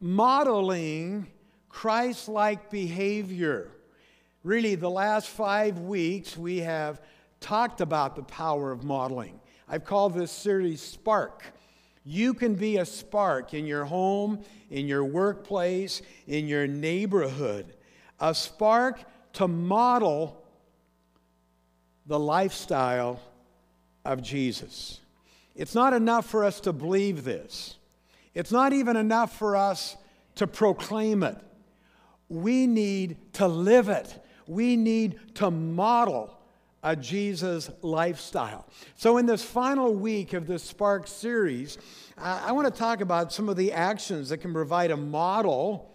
modeling Christ like behavior. Really, the last five weeks we have talked about the power of modeling. I've called this series Spark. You can be a spark in your home, in your workplace, in your neighborhood. A spark to model the lifestyle of Jesus. It's not enough for us to believe this, it's not even enough for us to proclaim it. We need to live it. We need to model a Jesus lifestyle. So, in this final week of this Spark series, I want to talk about some of the actions that can provide a model,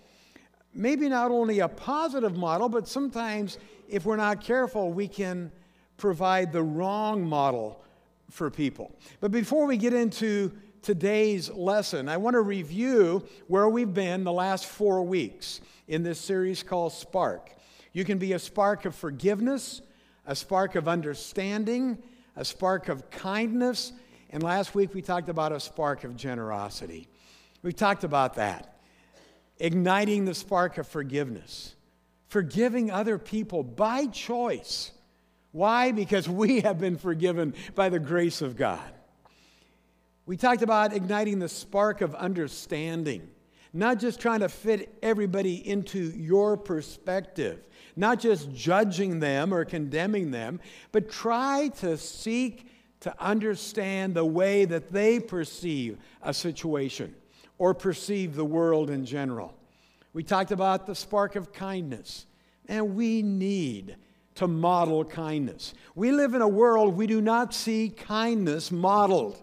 maybe not only a positive model, but sometimes, if we're not careful, we can provide the wrong model for people. But before we get into today's lesson, I want to review where we've been the last four weeks in this series called Spark. You can be a spark of forgiveness, a spark of understanding, a spark of kindness, and last week we talked about a spark of generosity. We talked about that. Igniting the spark of forgiveness, forgiving other people by choice. Why? Because we have been forgiven by the grace of God. We talked about igniting the spark of understanding, not just trying to fit everybody into your perspective, not just judging them or condemning them, but try to seek to understand the way that they perceive a situation or perceive the world in general. We talked about the spark of kindness, and we need to model kindness. We live in a world we do not see kindness modeled.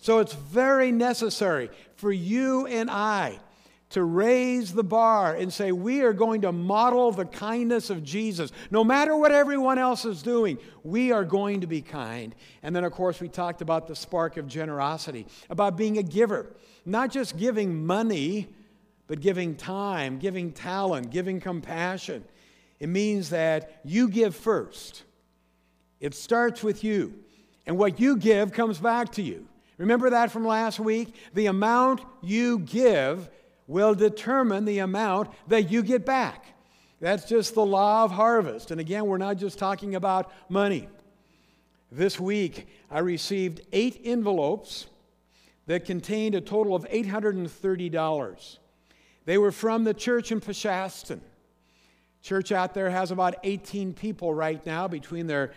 So it's very necessary for you and I to raise the bar and say, we are going to model the kindness of Jesus. No matter what everyone else is doing, we are going to be kind. And then, of course, we talked about the spark of generosity, about being a giver, not just giving money, but giving time, giving talent, giving compassion. It means that you give first. It starts with you. And what you give comes back to you. Remember that from last week? The amount you give will determine the amount that you get back. That's just the law of harvest. And again, we're not just talking about money. This week, I received eight envelopes that contained a total of $830. They were from the church in Peshastin. Church out there has about 18 people right now between their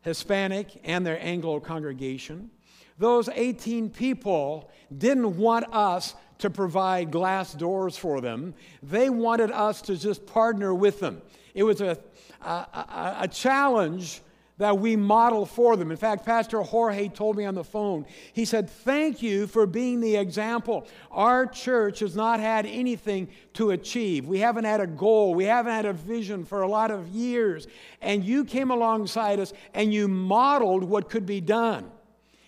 Hispanic and their Anglo congregation. Those 18 people didn't want us to provide glass doors for them. They wanted us to just partner with them. It was a, a, a, challenge that we model for them. In fact, Pastor Jorge told me on the phone, he said, Thank you for being the example. Our church has not had anything to achieve. We haven't had a goal. We haven't had a vision for a lot of years. And you came alongside us and you modeled what could be done.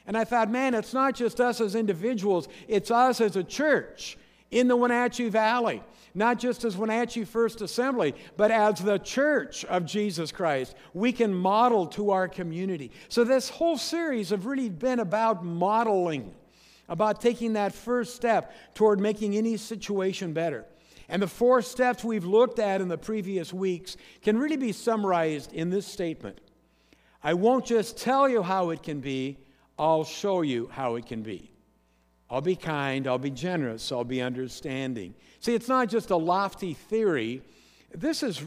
And I thought, man, it's not just us as individuals, it's us as a church in the Wenatchee Valley. Not just as Wenatchee First Assembly, but as the church of Jesus Christ. We can model to our community. So, this whole series have really been about modeling, about taking that first step toward making any situation better. And the four steps we've looked at in the previous weeks can really be summarized in this statement I won't just tell you how it can be, I'll show you how it can be. I'll be kind, I'll be generous, I'll be understanding. See, it's not just a lofty theory, this is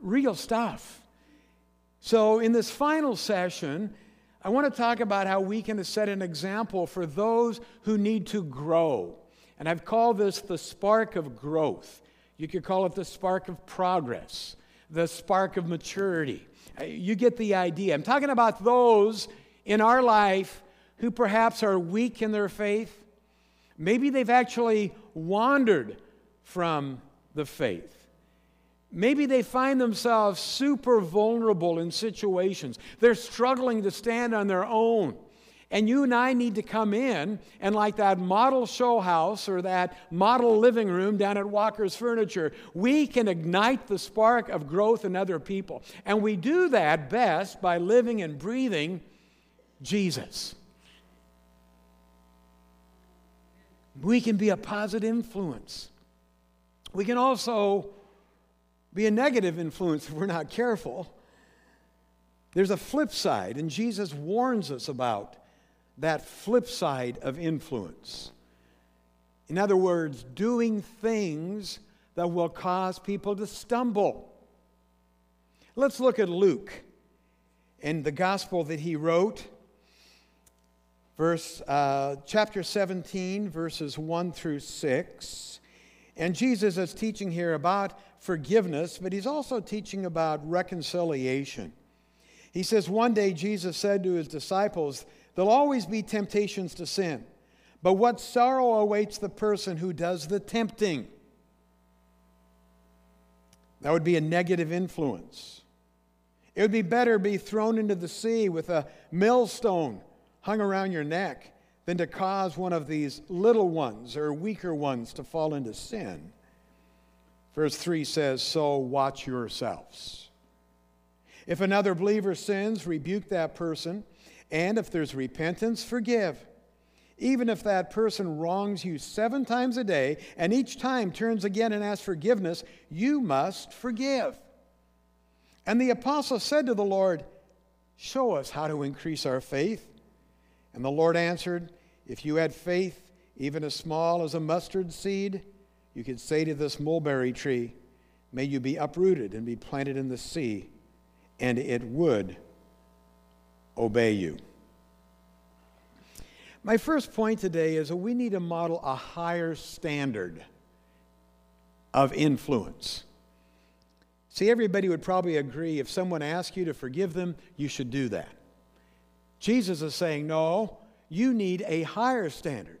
real stuff. So, in this final session, I want to talk about how we can set an example for those who need to grow. And I've called this the spark of growth. You could call it the spark of progress, the spark of maturity. Uh, you get the idea. I'm talking about those in our life who perhaps are weak in their faith. Maybe they've actually wandered from the faith. Maybe they find themselves super vulnerable in situations. They're struggling to stand on their own. And you and I need to come in and, like that model show house or that model living room down at Walker's Furniture, we can ignite the spark of growth in other people. And we do that best by living and breathing Jesus. We can be a positive influence. We can also be a negative influence if we're not careful. There's a flip side, and Jesus warns us about that flip side of influence. In other words, doing things that will cause people to stumble. Let's look at Luke and the gospel that he wrote, verse, uh, chapter 17, verses 1 through 6. And Jesus is teaching here about forgiveness, but he's also teaching about reconciliation. He says, One day Jesus said to his disciples, There'll always be temptations to sin, but what sorrow awaits the person who does the tempting? That would be a negative influence. It would be better be thrown into the sea with a millstone hung around your neck than to cause one of these little ones or weaker ones to fall into sin. Verse 3 says, So watch yourselves. If another believer sins, rebuke that person, and if there's repentance, forgive. Even if that person wrongs you seven times a day and each time turns again and asks forgiveness, you must forgive. And the apostle said to the Lord, Show us how to increase our faith. And the Lord answered, If you had faith, even as small as a mustard seed, you could say to this mulberry tree, May you be uprooted and be planted in the sea, and it would obey you. My first point today is that we need to model a higher standard of influence. See, everybody would probably agree if someone asks you to forgive them, you should do that. Jesus is saying, no, you need a higher standard.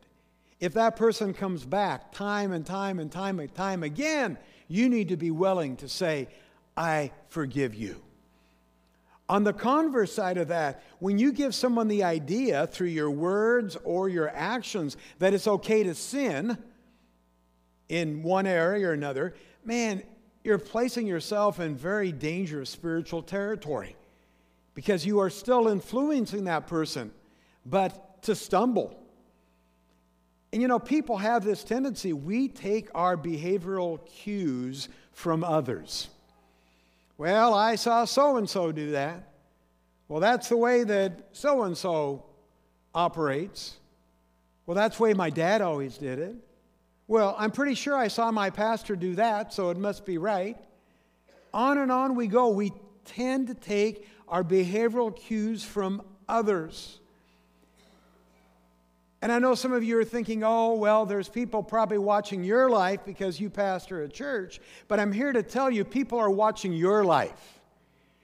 If that person comes back time and time and time and time again, you need to be willing to say, I forgive you. On the converse side of that, when you give someone the idea through your words or your actions that it's okay to sin in one area or another, man, you're placing yourself in very dangerous spiritual territory because you are still influencing that person, but to stumble. And you know, people have this tendency, we take our behavioral cues from others. Well, I saw so and so do that. Well, that's the way that so and so operates. Well, that's the way my dad always did it. Well, I'm pretty sure I saw my pastor do that, so it must be right. On and on we go. We tend to take our behavioral cues from others. And I know some of you are thinking, oh, well, there's people probably watching your life because you pastor a church. But I'm here to tell you, people are watching your life.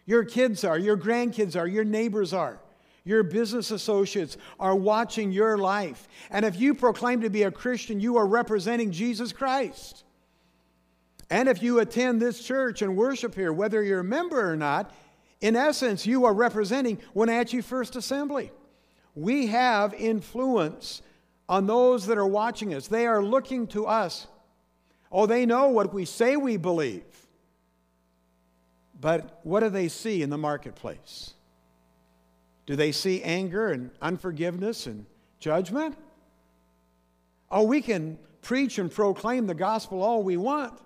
Your kids are, your grandkids are, your neighbors are, your business associates are watching your life. And if you proclaim to be a Christian, you are representing Jesus Christ. And if you attend this church and worship here, whether you're a member or not, in essence, you are representing Wenatchee First Assembly we have influence on those that are watching us. They are looking to us. Oh, they know what we say we believe. But what do they see in the marketplace? Do they see anger and unforgiveness and judgment? Oh, we can preach and proclaim the gospel all we want.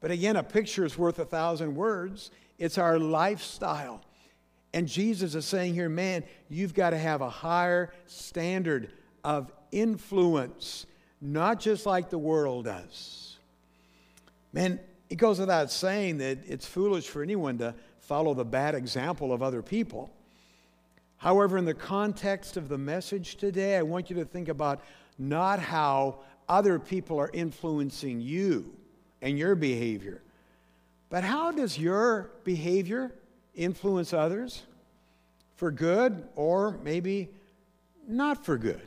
But again, a picture is worth a thousand words. It's our lifestyle. And Jesus is saying here, man, you've got to have a higher standard of influence, not just like the world does. Man, it goes without saying that it's foolish for anyone to follow the bad example of other people. However, in the context of the message today, I want you to think about not how other people are influencing you and your behavior, but how does your behavior influence others for good or maybe not for good.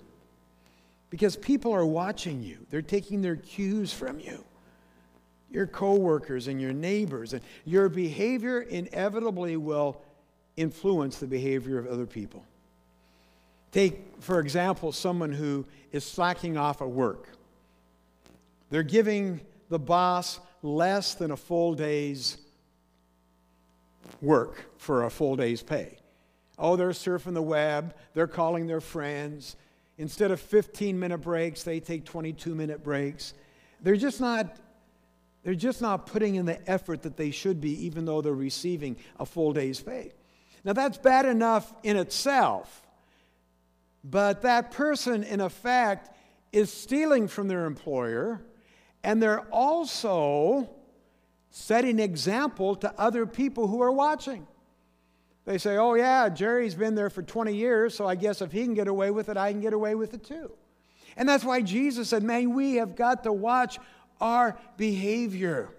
Because people are watching you, they're taking their cues from you. Your coworkers and your neighbors, and your behavior inevitably will influence the behavior of other people. Take, for example, someone who is slacking off at work. They're giving the boss less than a full day's work for a full day's pay. Oh, they're surfing the web, they're calling their friends. Instead of 15 minute breaks, they take 22 minute breaks. They're just not they're just not putting in the effort that they should be, even though they're receiving a full day's pay. Now, that's bad enough in itself, but that person, in effect, is stealing from their employer, and they're also setting example to other people who are watching. They say, oh, yeah, Jerry's been there for 20 years, so I guess if he can get away with it, I can get away with it too. And that's why Jesus said, man, we have got to watch our behavior.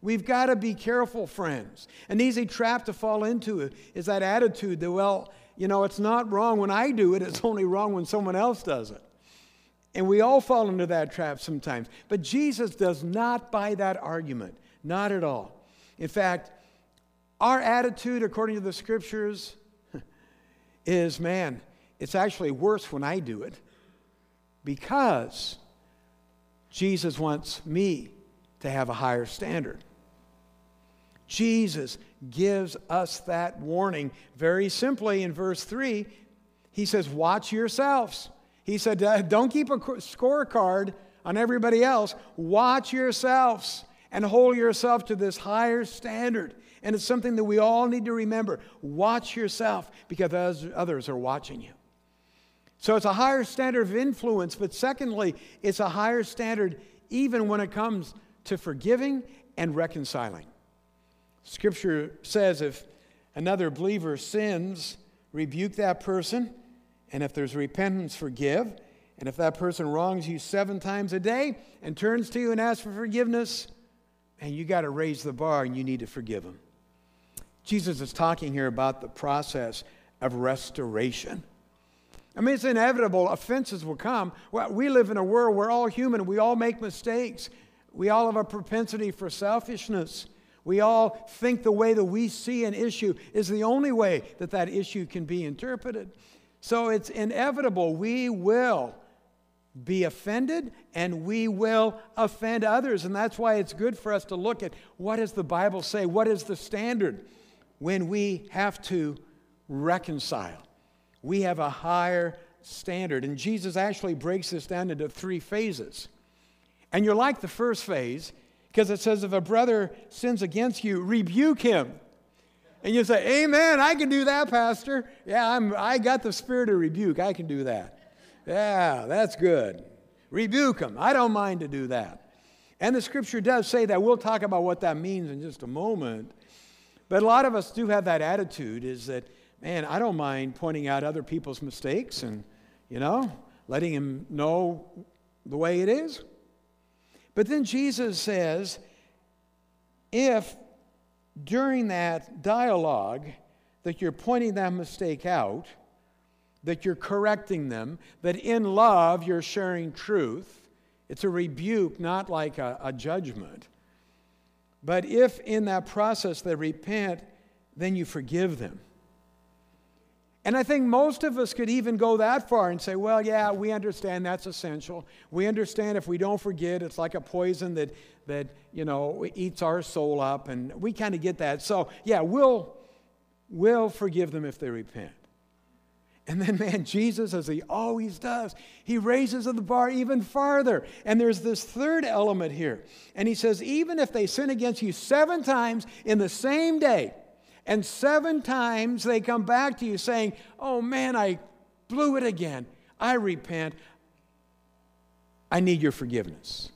We've got to be careful, friends. An easy trap to fall into is that attitude that, well, you know, it's not wrong when I do it, it's only wrong when someone else does it. And we all fall into that trap sometimes. But Jesus does not buy that argument, not at all. In fact, our attitude, according to the scriptures, is man, it's actually worse when I do it because Jesus wants me to have a higher standard. Jesus gives us that warning very simply in verse 3. He says, Watch yourselves. He said, uh, Don't keep a scorecard on everybody else. Watch yourselves and hold yourself to this higher standard. And it's something that we all need to remember. Watch yourself because others are watching you. So it's a higher standard of influence, but secondly, it's a higher standard even when it comes to forgiving and reconciling. Scripture says if another believer sins, rebuke that person, and if there's repentance, forgive. And if that person wrongs you seven times a day and turns to you and asks for forgiveness, and you got to raise the bar and you need to forgive them. Jesus is talking here about the process of restoration. I mean, it's inevitable. Offenses will come. We live in a world where we're all human. We all make mistakes. We all have a propensity for selfishness. We all think the way that we see an issue is the only way that that issue can be interpreted. So it's inevitable. We will be offended and we will offend others. And that's why it's good for us to look at what does the Bible say? What is the standard when we have to reconcile? we have a higher standard. And Jesus actually breaks this down into three phases. And you're like the first phase because it says, if a brother sins against you, rebuke him. And you say, Amen, I can do that, Pastor. Yeah, I'm, I got the spirit of rebuke. I can do that. Yeah, that's good. Rebuke them. I don't mind to do that. And the scripture does say that. We'll talk about what that means in just a moment. But a lot of us do have that attitude is that man, I don't mind pointing out other people's mistakes and, you know, letting him know the way it is. But then Jesus says, if during that dialogue that you're pointing that mistake out, that you're correcting them, that in love you're sharing truth, it's a rebuke, not like a, a judgment. But if in that process they repent, then you forgive them. And I think most of us could even go that far and say, well, yeah, we understand that's essential. We understand if we don't forget, it's like a poison that, that you know, eats our soul up. And we kind of get that. So, yeah, we'll, we'll forgive them if they repent. And then, man, Jesus, as he always does, he raises the bar even farther. And there's this third element here. And he says, even if they sin against you seven times in the same day, and seven times they come back to you saying, Oh man, I blew it again. I repent. I need your forgiveness.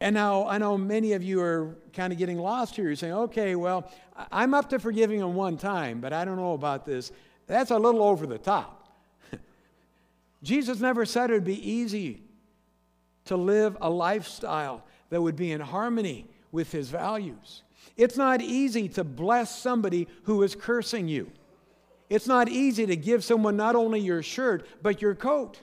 And now I know many of you are kind of getting lost here. You're saying, okay, well, I'm up to forgiving them one time, but I don't know about this. That's a little over the top. Jesus never said it would be easy to live a lifestyle that would be in harmony with his values. It's not easy to bless somebody who is cursing you. It's not easy to give someone not only your shirt, but your coat.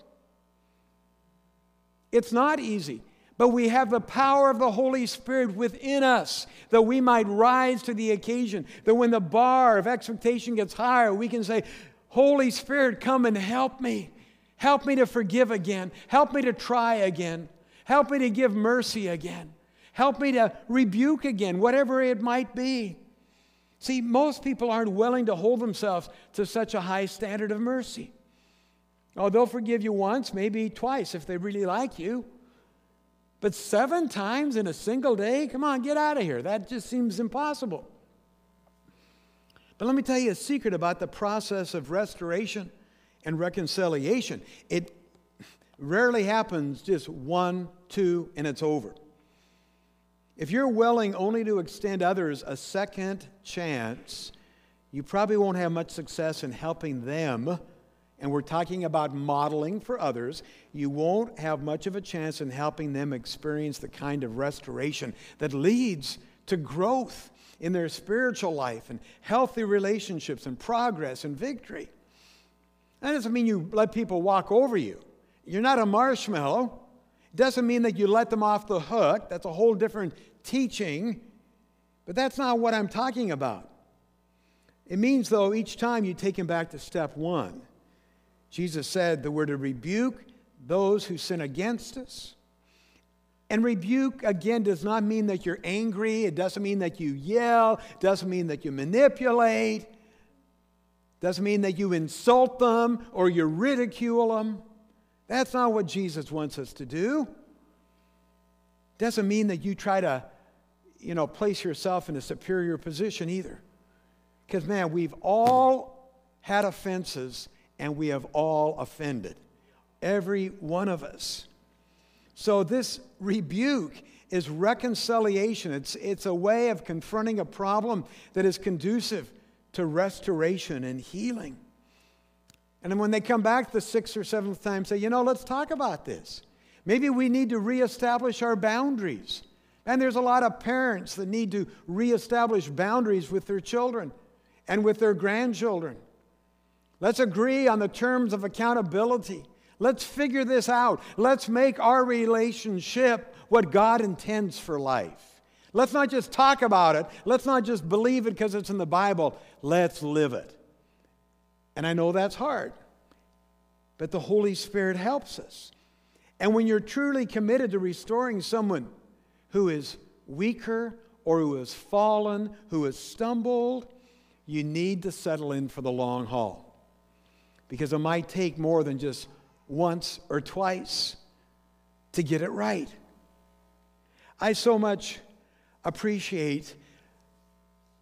It's not easy. But we have the power of the Holy Spirit within us that we might rise to the occasion. That when the bar of expectation gets higher, we can say, Holy Spirit, come and help me. Help me to forgive again. Help me to try again. Help me to give mercy again. Help me to rebuke again, whatever it might be. See, most people aren't willing to hold themselves to such a high standard of mercy. Oh, they'll forgive you once, maybe twice if they really like you. But seven times in a single day? Come on, get out of here. That just seems impossible. But let me tell you a secret about the process of restoration and reconciliation. It rarely happens just one, two, and it's over. If you're willing only to extend others a second chance, you probably won't have much success in helping them. And we're talking about modeling for others. You won't have much of a chance in helping them experience the kind of restoration that leads to growth in their spiritual life and healthy relationships and progress and victory. That doesn't mean you let people walk over you. You're not a marshmallow. Doesn't mean that you let them off the hook. That's a whole different teaching. But that's not what I'm talking about. It means, though, each time you take them back to step one. Jesus said that we're to rebuke those who sin against us and rebuke, again, does not mean that you're angry. It doesn't mean that you yell. It doesn't mean that you manipulate. It doesn't mean that you insult them or you ridicule them. That's not what Jesus wants us to do. Doesn't mean that you try to, you know, place yourself in a superior position either. Because, man, we've all had offenses and we have all offended. Every one of us. So, this rebuke is reconciliation. It's, it's a way of confronting a problem that is conducive to restoration and healing. And then when they come back the sixth or seventh time, say, you know, let's talk about this. Maybe we need to reestablish our boundaries. And there's a lot of parents that need to reestablish boundaries with their children and with their grandchildren. Let's agree on the terms of accountability. Let's figure this out. Let's make our relationship what God intends for life. Let's not just talk about it. Let's not just believe it because it's in the Bible. Let's live it. And I know that's hard, but the Holy Spirit helps us. And when you're truly committed to restoring someone who is weaker or who has fallen, who has stumbled, you need to settle in for the long haul. Because it might take more than just once or twice to get it right. I so much appreciate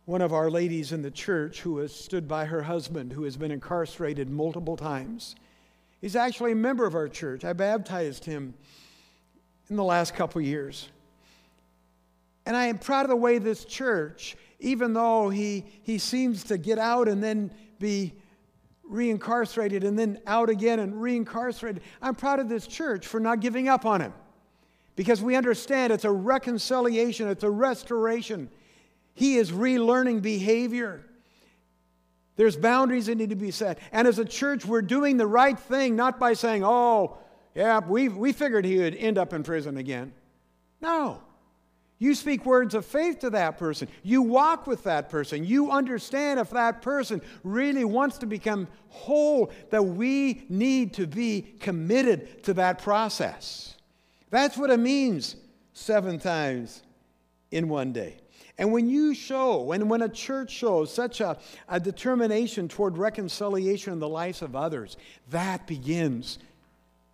one of our ladies in the church who has stood by her husband who has been incarcerated multiple times. He's actually a member of our church. I baptized him in the last couple years. And I am proud of the way this church, even though he, he seems to get out and then be reincarcerated and then out again and reincarcerated. I'm proud of this church for not giving up on him because we understand it's a reconciliation, it's a restoration. He is relearning behavior. There's boundaries that need to be set. And as a church, we're doing the right thing, not by saying, oh, yeah, we, we figured he would end up in prison again. No. You speak words of faith to that person. You walk with that person. You understand if that person really wants to become whole, that we need to be committed to that process. That's what it means seven times in one day. And when you show, and when a church shows such a, a determination toward reconciliation in the lives of others, that begins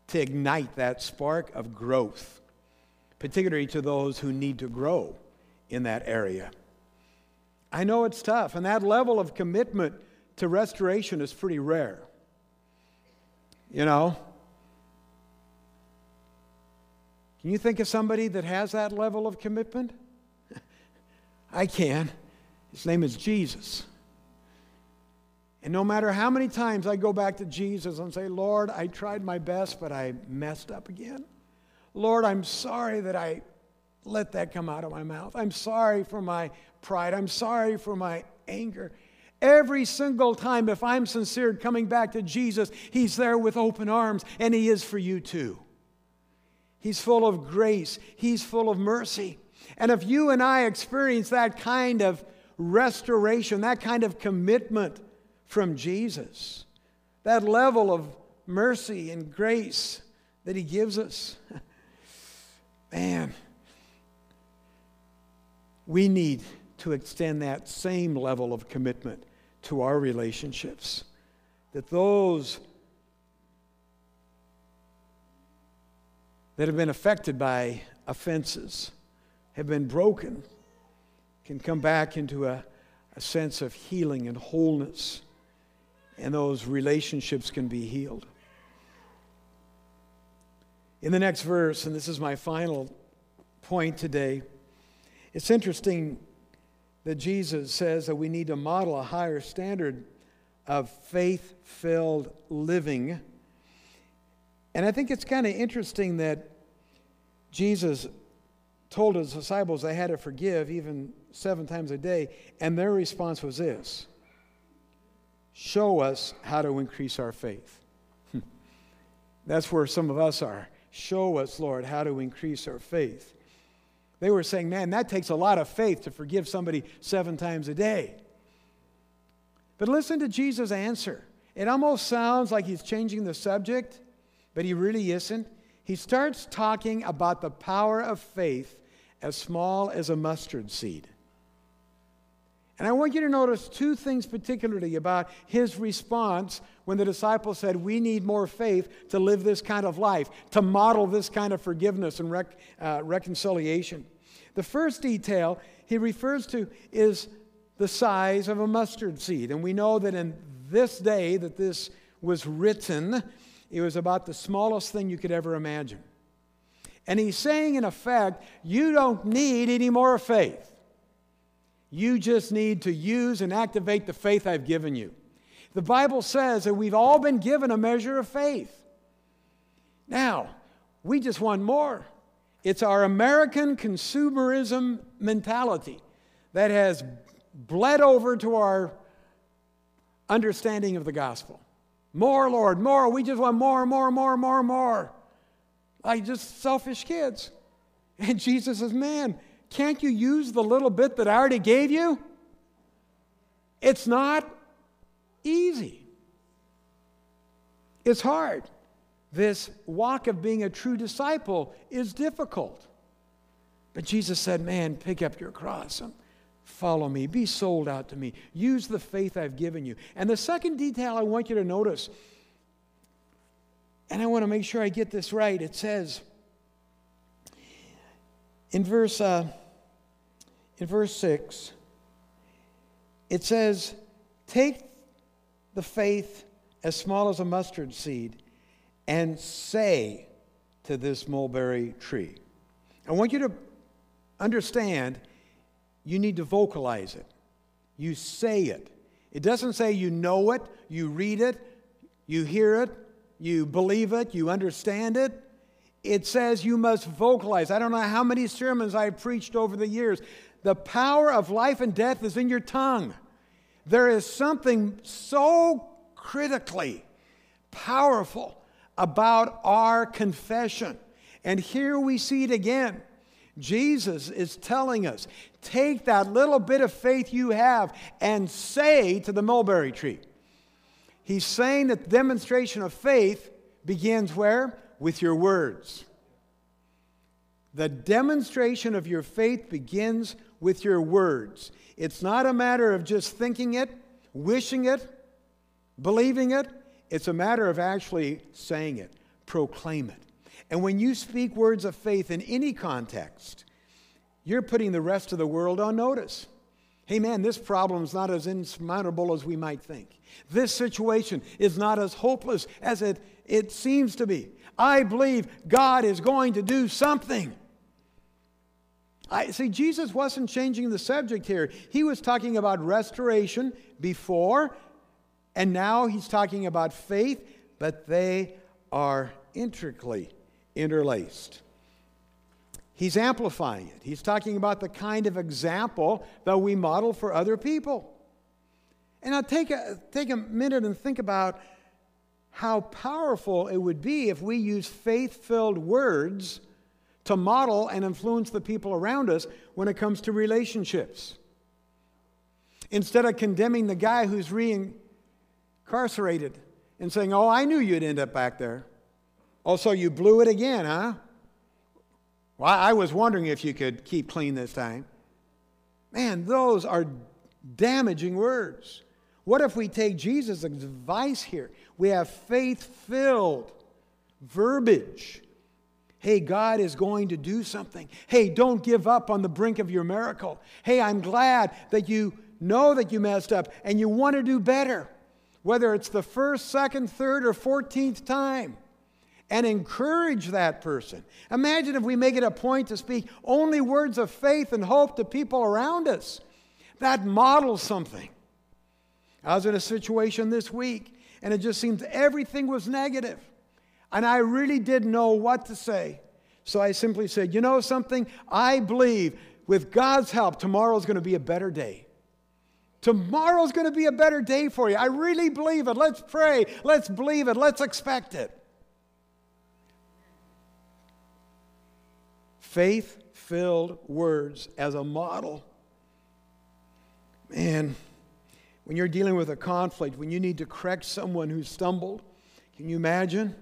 to ignite that spark of growth particularly to those who need to grow in that area. I know it's tough, and that level of commitment to restoration is pretty rare. You know? Can you think of somebody that has that level of commitment? I can. His name is Jesus. And no matter how many times I go back to Jesus and say, Lord, I tried my best, but I messed up again. Lord, I'm sorry that I let that come out of my mouth. I'm sorry for my pride. I'm sorry for my anger. Every single time, if I'm sincere coming back to Jesus, He's there with open arms, and He is for you too. He's full of grace, He's full of mercy. And if you and I experience that kind of restoration, that kind of commitment from Jesus, that level of mercy and grace that He gives us, Man, we need to extend that same level of commitment to our relationships. That those that have been affected by offenses, have been broken, can come back into a, a sense of healing and wholeness, and those relationships can be healed. In the next verse, and this is my final point today, it's interesting that Jesus says that we need to model a higher standard of faith filled living and I think it's kind of interesting that Jesus told his disciples they had to forgive even seven times a day, and their response was this Show us how to increase our faith. That's where some of us are. Show us, Lord, how to increase our faith. They were saying, man, that takes a lot of faith to forgive somebody seven times a day. But listen to Jesus' answer. It almost sounds like he's changing the subject but he really isn't. He starts talking about the power of faith as small as a mustard seed. And I want you to notice two things particularly about his response when the disciples said, We need more faith to live this kind of life, to model this kind of forgiveness and rec- uh, reconciliation. The first detail he refers to is the size of a mustard seed. And we know that in this day that this was written, it was about the smallest thing you could ever imagine. And he's saying, in effect, you don't need any more faith. You just need to use and activate the faith I've given you. The Bible says that we've all been given a measure of faith. Now, we just want more. It's our American consumerism mentality that has bled over to our understanding of the gospel. More, Lord, more. We just want more, more, more, more, more. Like just selfish kids. And Jesus says, Man, can't you use the little bit that I already gave you? It's not easy. It's hard. This walk of being a true disciple is difficult. But Jesus said, Man, pick up your cross. Follow me. Be sold out to me. Use the faith I've given you. And the second detail I want you to notice, and I want to make sure I get this right, it says in verse, uh, in verse 6, it says, Take the faith as small as a mustard seed and say to this mulberry tree. I want you to understand you need to vocalize it. You say it. It doesn't say you know it, you read it, you hear it, you believe it, you understand it. It says you must vocalize. I don't know how many sermons I've preached over the years. The power of life and death is in your tongue. There is something so critically powerful about our confession. And here we see it again. Jesus is telling us take that little bit of faith you have and say to the mulberry tree. He's saying that the demonstration of faith begins where? With your words. The demonstration of your faith begins with your words. It's not a matter of just thinking it, wishing it, believing it. It's a matter of actually saying it. Proclaim it. And when you speak words of faith in any context, you're putting the rest of the world on notice. Hey, man, this problem is not as insurmountable as we might think. This situation is not as hopeless as it, it seems to be. I believe God is going to do something. I see Jesus wasn't changing the subject here. He was talking about restoration before, and now he's talking about faith, but they are intricately interlaced. He's amplifying it. He's talking about the kind of example that we model for other people. And now take a, take a minute and think about how powerful it would be if we use faith filled words to model and influence the people around us when it comes to relationships. Instead of condemning the guy who's reincarcerated and saying, Oh, I knew you'd end up back there. Oh, so you blew it again, huh? Well, I was wondering if you could keep clean this time. Man, those are damaging words. What if we take Jesus' advice here? We have faith filled verbiage Hey, God is going to do something. Hey, don't give up on the brink of your miracle. Hey, I'm glad that you know that you messed up and you want to do better, whether it's the first, second, third, or 14th time. And encourage that person. Imagine if we make it a point to speak only words of faith and hope to people around us. That models something. I was in a situation this week, and it just seemed everything was negative. And I really didn't know what to say. So I simply said, You know something? I believe with God's help, tomorrow's going to be a better day. Tomorrow's going to be a better day for you. I really believe it. Let's pray. Let's believe it. Let's expect it. Faith filled words as a model. Man, when you're dealing with a conflict, when you need to correct someone who stumbled, can you imagine?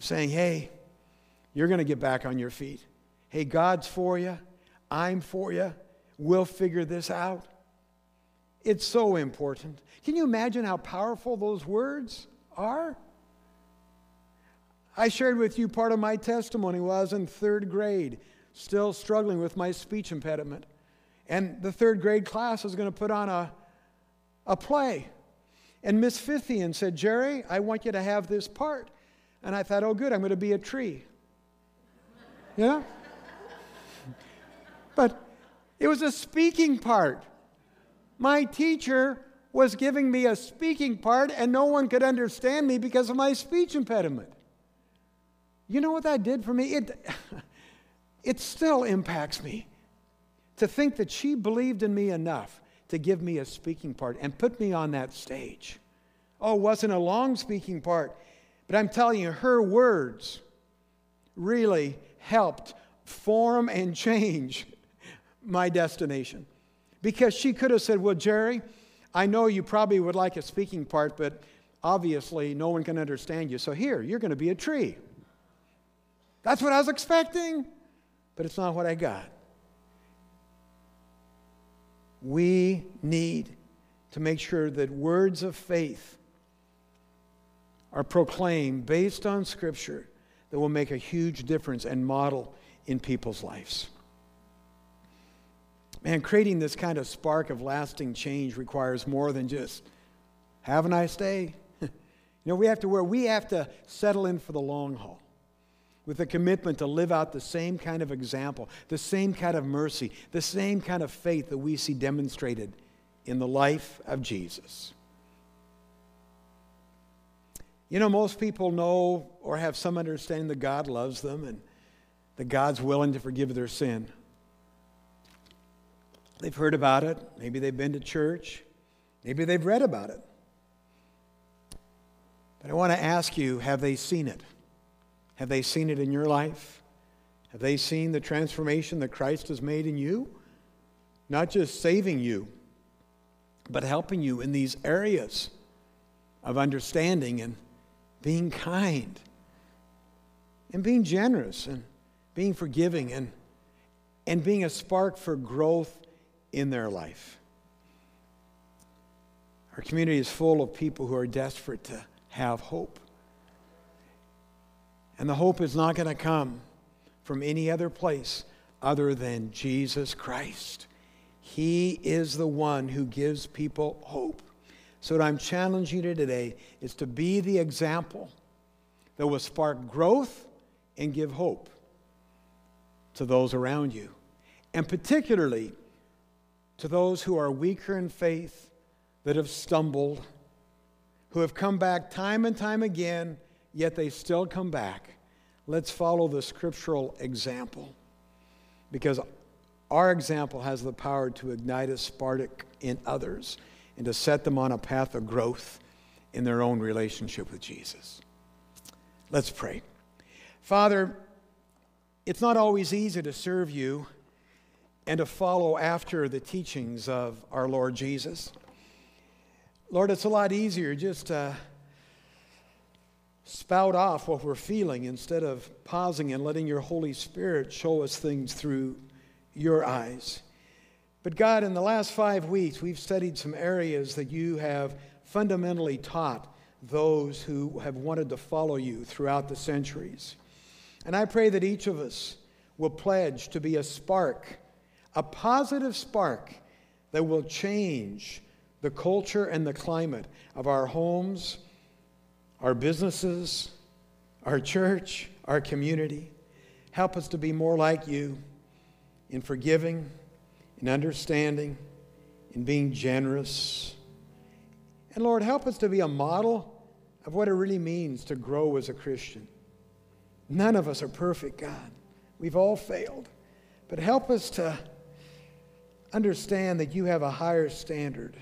saying, hey, you're going to get back on your feet. Hey, God's for you. I'm for you. We'll figure this out. It's so important. Can you imagine how powerful those words are? I shared with you part of my testimony while I was in third grade, still struggling with my speech impediment. And the third grade class was going to put on a, a play. And Miss Fithian said, Jerry, I want you to have this part. And I thought, oh, good, I'm going to be a tree. Yeah? But it was a speaking part. My teacher was giving me a speaking part, and no one could understand me because of my speech impediment. You know what that did for me? It, it still impacts me to think that she believed in me enough to give me a speaking part and put me on that stage. Oh, it wasn't a long speaking part. But I'm telling you, her words really helped form and change my destination. Because she could have said, Well, Jerry, I know you probably would like a speaking part, but obviously no one can understand you. So here, you're going to be a tree. That's what I was expecting, but it's not what I got. We need to make sure that words of faith are proclaimed based on Scripture that will make a huge difference and model in people's lives. Man, creating this kind of spark of lasting change requires more than just have a nice day. you know, we have to where we have to settle in for the long haul with a commitment to live out the same kind of example, the same kind of mercy, the same kind of faith that we see demonstrated in the life of Jesus. You know, most people know or have some understanding that God loves them and that God's willing to forgive their sin. They've heard about it. Maybe they've been to church. Maybe they've read about it. But I want to ask you have they seen it? Have they seen it in your life? Have they seen the transformation that Christ has made in you? Not just saving you, but helping you in these areas of understanding and being kind and being generous and being forgiving and, and being a spark for growth in their life. Our community is full of people who are desperate to have hope. And the hope is not going to come from any other place other than Jesus Christ. He is the one who gives people hope. So, what I'm challenging you today is to be the example that will spark growth and give hope to those around you, and particularly to those who are weaker in faith, that have stumbled, who have come back time and time again, yet they still come back. Let's follow the scriptural example because our example has the power to ignite a spark in others and to set them on a path of growth in their own relationship with Jesus. Let's pray. Father, it's not always easy to serve you and to follow after the teachings of our Lord Jesus. Lord, it's a lot easier just to spout off what we're feeling instead of pausing and letting your Holy Spirit show us things through your eyes. But God, in the last five weeks, we've studied some areas that you have fundamentally taught those who have wanted to follow you throughout the centuries. And I pray that each of us will pledge to be a spark, a positive spark that will change the culture and the climate of our homes, our businesses, our church, our community. Help us to be more like you in forgiving, in understanding, in being generous. And Lord, help us to be a model of what it really means to grow as a Christian. None of us are perfect, God. We've all failed. But help us to understand that you have a higher standard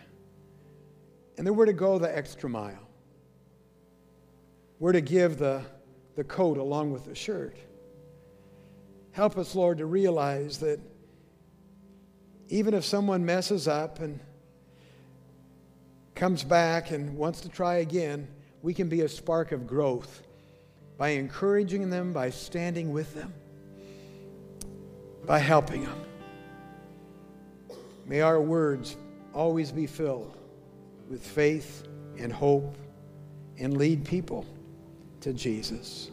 and that we're to go the extra mile. We're to give the, the coat along with the shirt. Help us, Lord, to realize that even if someone messes up and comes back and wants to try again, we can be a spark of growth by encouraging them, by standing with them, by helping them. May our words always be filled with faith and hope and lead people to Jesus.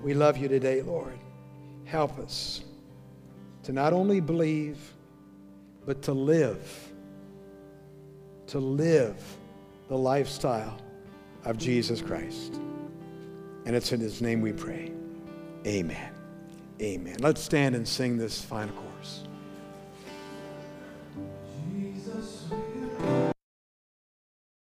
We love you today, Lord. Help us to not only believe, but to live, to live the lifestyle of Jesus Christ. And it's in his name we pray. Amen. Amen. Let's stand and sing this final chorus.